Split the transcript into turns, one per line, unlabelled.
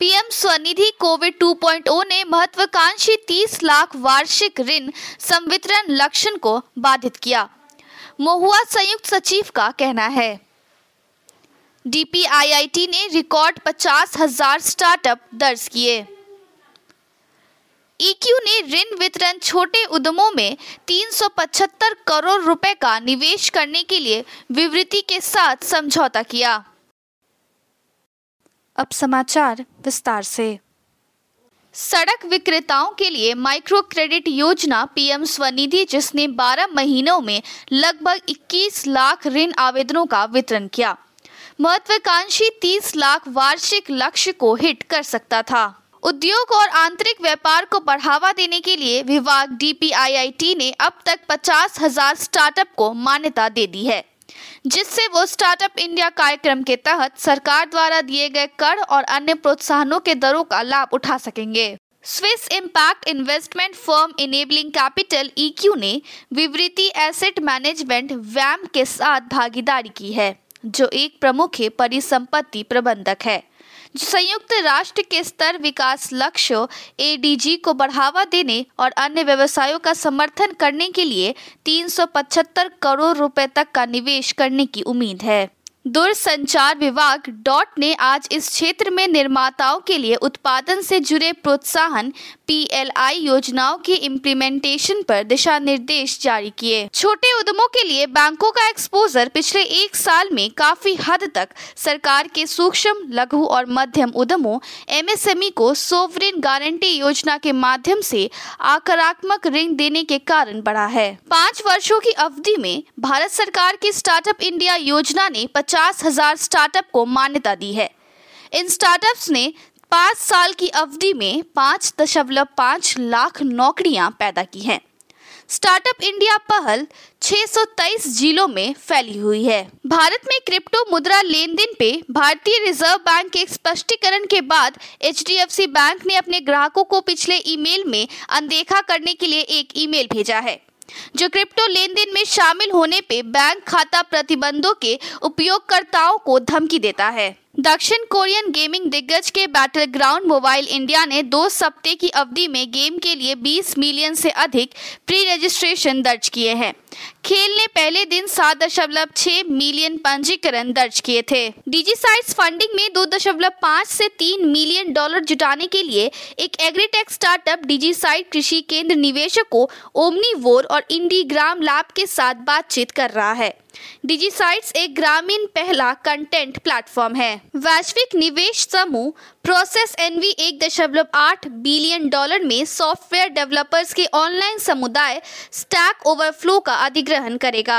PM Svanidhi Covid 2.0 ने महत्वाकांक्षी 30 लाख वार्षिक ऋण संवितरण लक्षण को बाधित किया। महुआ संयुक्त सचिव का कहना है। डीपीआईआईटी ने रिकॉर्ड पचास हज़ार स्टार्टअप दर्ज किए। ईक्यू ने ऋण वितरण छोटे उद्यमों में 375 करोड़ रुपए का निवेश करने के लिए विवृति के साथ समझौता किया। अब समाचार विस्तार से। सड़क विक्रेताओं के लिए माइक्रो क्रेडिट योजना पीएम स्वनिधि, जिसने 12 महीनों में लगभग 21 लाख ऋण आवेदनों का वितरण किया। महत्वाकांक्षी 30 लाख वार्षिक लक्ष्य को हिट कर सकता था। उद्योग और आंतरिक व्यापार को बढ़ावा देने के लिए विभाग डीपीआईआईटी ने अब तक पचास हज़ार स्टार्टअप को मान्यता दे दी है। जिससे वो स्टार्टअप इंडिया कार्यक्रम के तहत सरकार द्वारा दिए गए कर और अन्य प्रोत्साहनों के दरों का लाभ उठा सकेंगे। Swiss impact investment firm enabling capital EQ ने विवृति एसेट मैनेजमेंट वैम के साथ भागीदारी की है। जो एक प्रमुख परिसंपत्ति प्रबंधक है। संयुक्त राष्ट्र के स्तर, विकास लक्ष्य एडीजी को बढ़ावा देने और अन्य व्यवसायों का समर्थन करने के लिए 375 करोड़ रुपए तक का निवेश करने की उम्मीद है। दूरसंचार विभाग डॉट ने आज इस क्षेत्र में निर्माताओं के लिए उत्पादन से जुड़े प्रोत्साहन पीएलआई योजनाओं की इम्प्लीमेंटेशन पर दिशा निर्देश जारी किए। छोटे उद्यमों के लिए बैंकों का एक्सपोजर पिछले एक साल में काफ़ी हद तक। सरकार के सूक्ष्म, लघु और मध्यम उद्यमों एमएसएमई को सोवरिन गारंटी योजना के माध्यम से आकारात्मक ऋण देने के कारण बढ़ा है। पाँच वर्षों की अवधि में भारत सरकार की स्टार्टअप इंडिया योजना ने पचास हज़ार स्टार्टअप को मान्यता दी है। इन स्टार्टअप्स ने पाँच साल की अवधि में पाँच दशमलव पाँच लाख नौकरियाँ पैदा की हैं। स्टार्टअप इंडिया पहल 623 जिलों में फैली हुई है। भारत में क्रिप्टो मुद्रा लेन देन पे भारतीय रिज़र्व बैंक के स्पष्टीकरण के बाद एचडीएफसी बैंक ने अपने ग्राहकों को पिछले ईमेल में अनदेखा करने के लिए एक ईमेल भेजा है। जो क्रिप्टो लेन देन में शामिल होने पे बैंक खाता प्रतिबंधों के उपयोगकर्ताओं को धमकी देता है। दक्षिण कोरियन गेमिंग दिग्गज के बैटल ग्राउंड मोबाइल इंडिया ने दो सप्ते की अवधि में गेम के लिए 20 मिलियन से अधिक प्री रजिस्ट्रेशन दर्ज किए हैं। खेल ने पहले दिन सात दशमलव छह मिलियन पंजीकरण दर्ज किए थे। डीजी साइट्स फंडिंग में दो दशमलव पाँच से तीन मिलियन डॉलर जुटाने के लिए एक एग्रीटेक स्टार्टअप डीजी साइट कृषि केंद्र निवेशकों ओमनीवोर और इंडी ग्राम लैब के साथ बातचीत कर रहा है। डिजीसाइट्स एक ग्रामीण पहला कंटेंट प्लेटफॉर्म है। वैश्विक निवेश समूह प्रोसेस एनवी एक दशमलव आठ बिलियन डॉलर में सॉफ्टवेयर डेवलपर्स के ऑनलाइन समुदाय स्टैक ओवरफ्लो का अधिग्रहण करेगा।